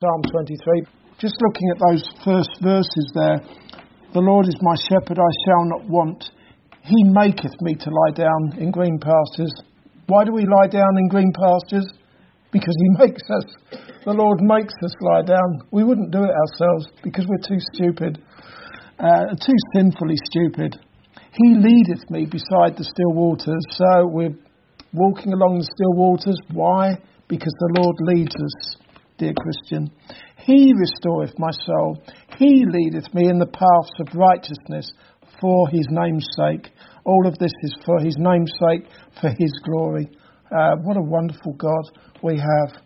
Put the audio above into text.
Psalm 23. Just looking at those first verses there. The Lord is my shepherd, I shall not want. He maketh me to lie down in green pastures. Why do we lie down in green pastures? Because He makes us. The Lord makes us lie down. We wouldn't do it ourselves because we're too stupid, uh, too sinfully stupid. He leadeth me beside the still waters. So we're walking along the still waters. Why? Because the Lord leads us dear Christian. He restoreth my soul. He leadeth me in the paths of righteousness for his name's sake. All of this is for his name's sake, for his glory. Uh, what a wonderful God we have.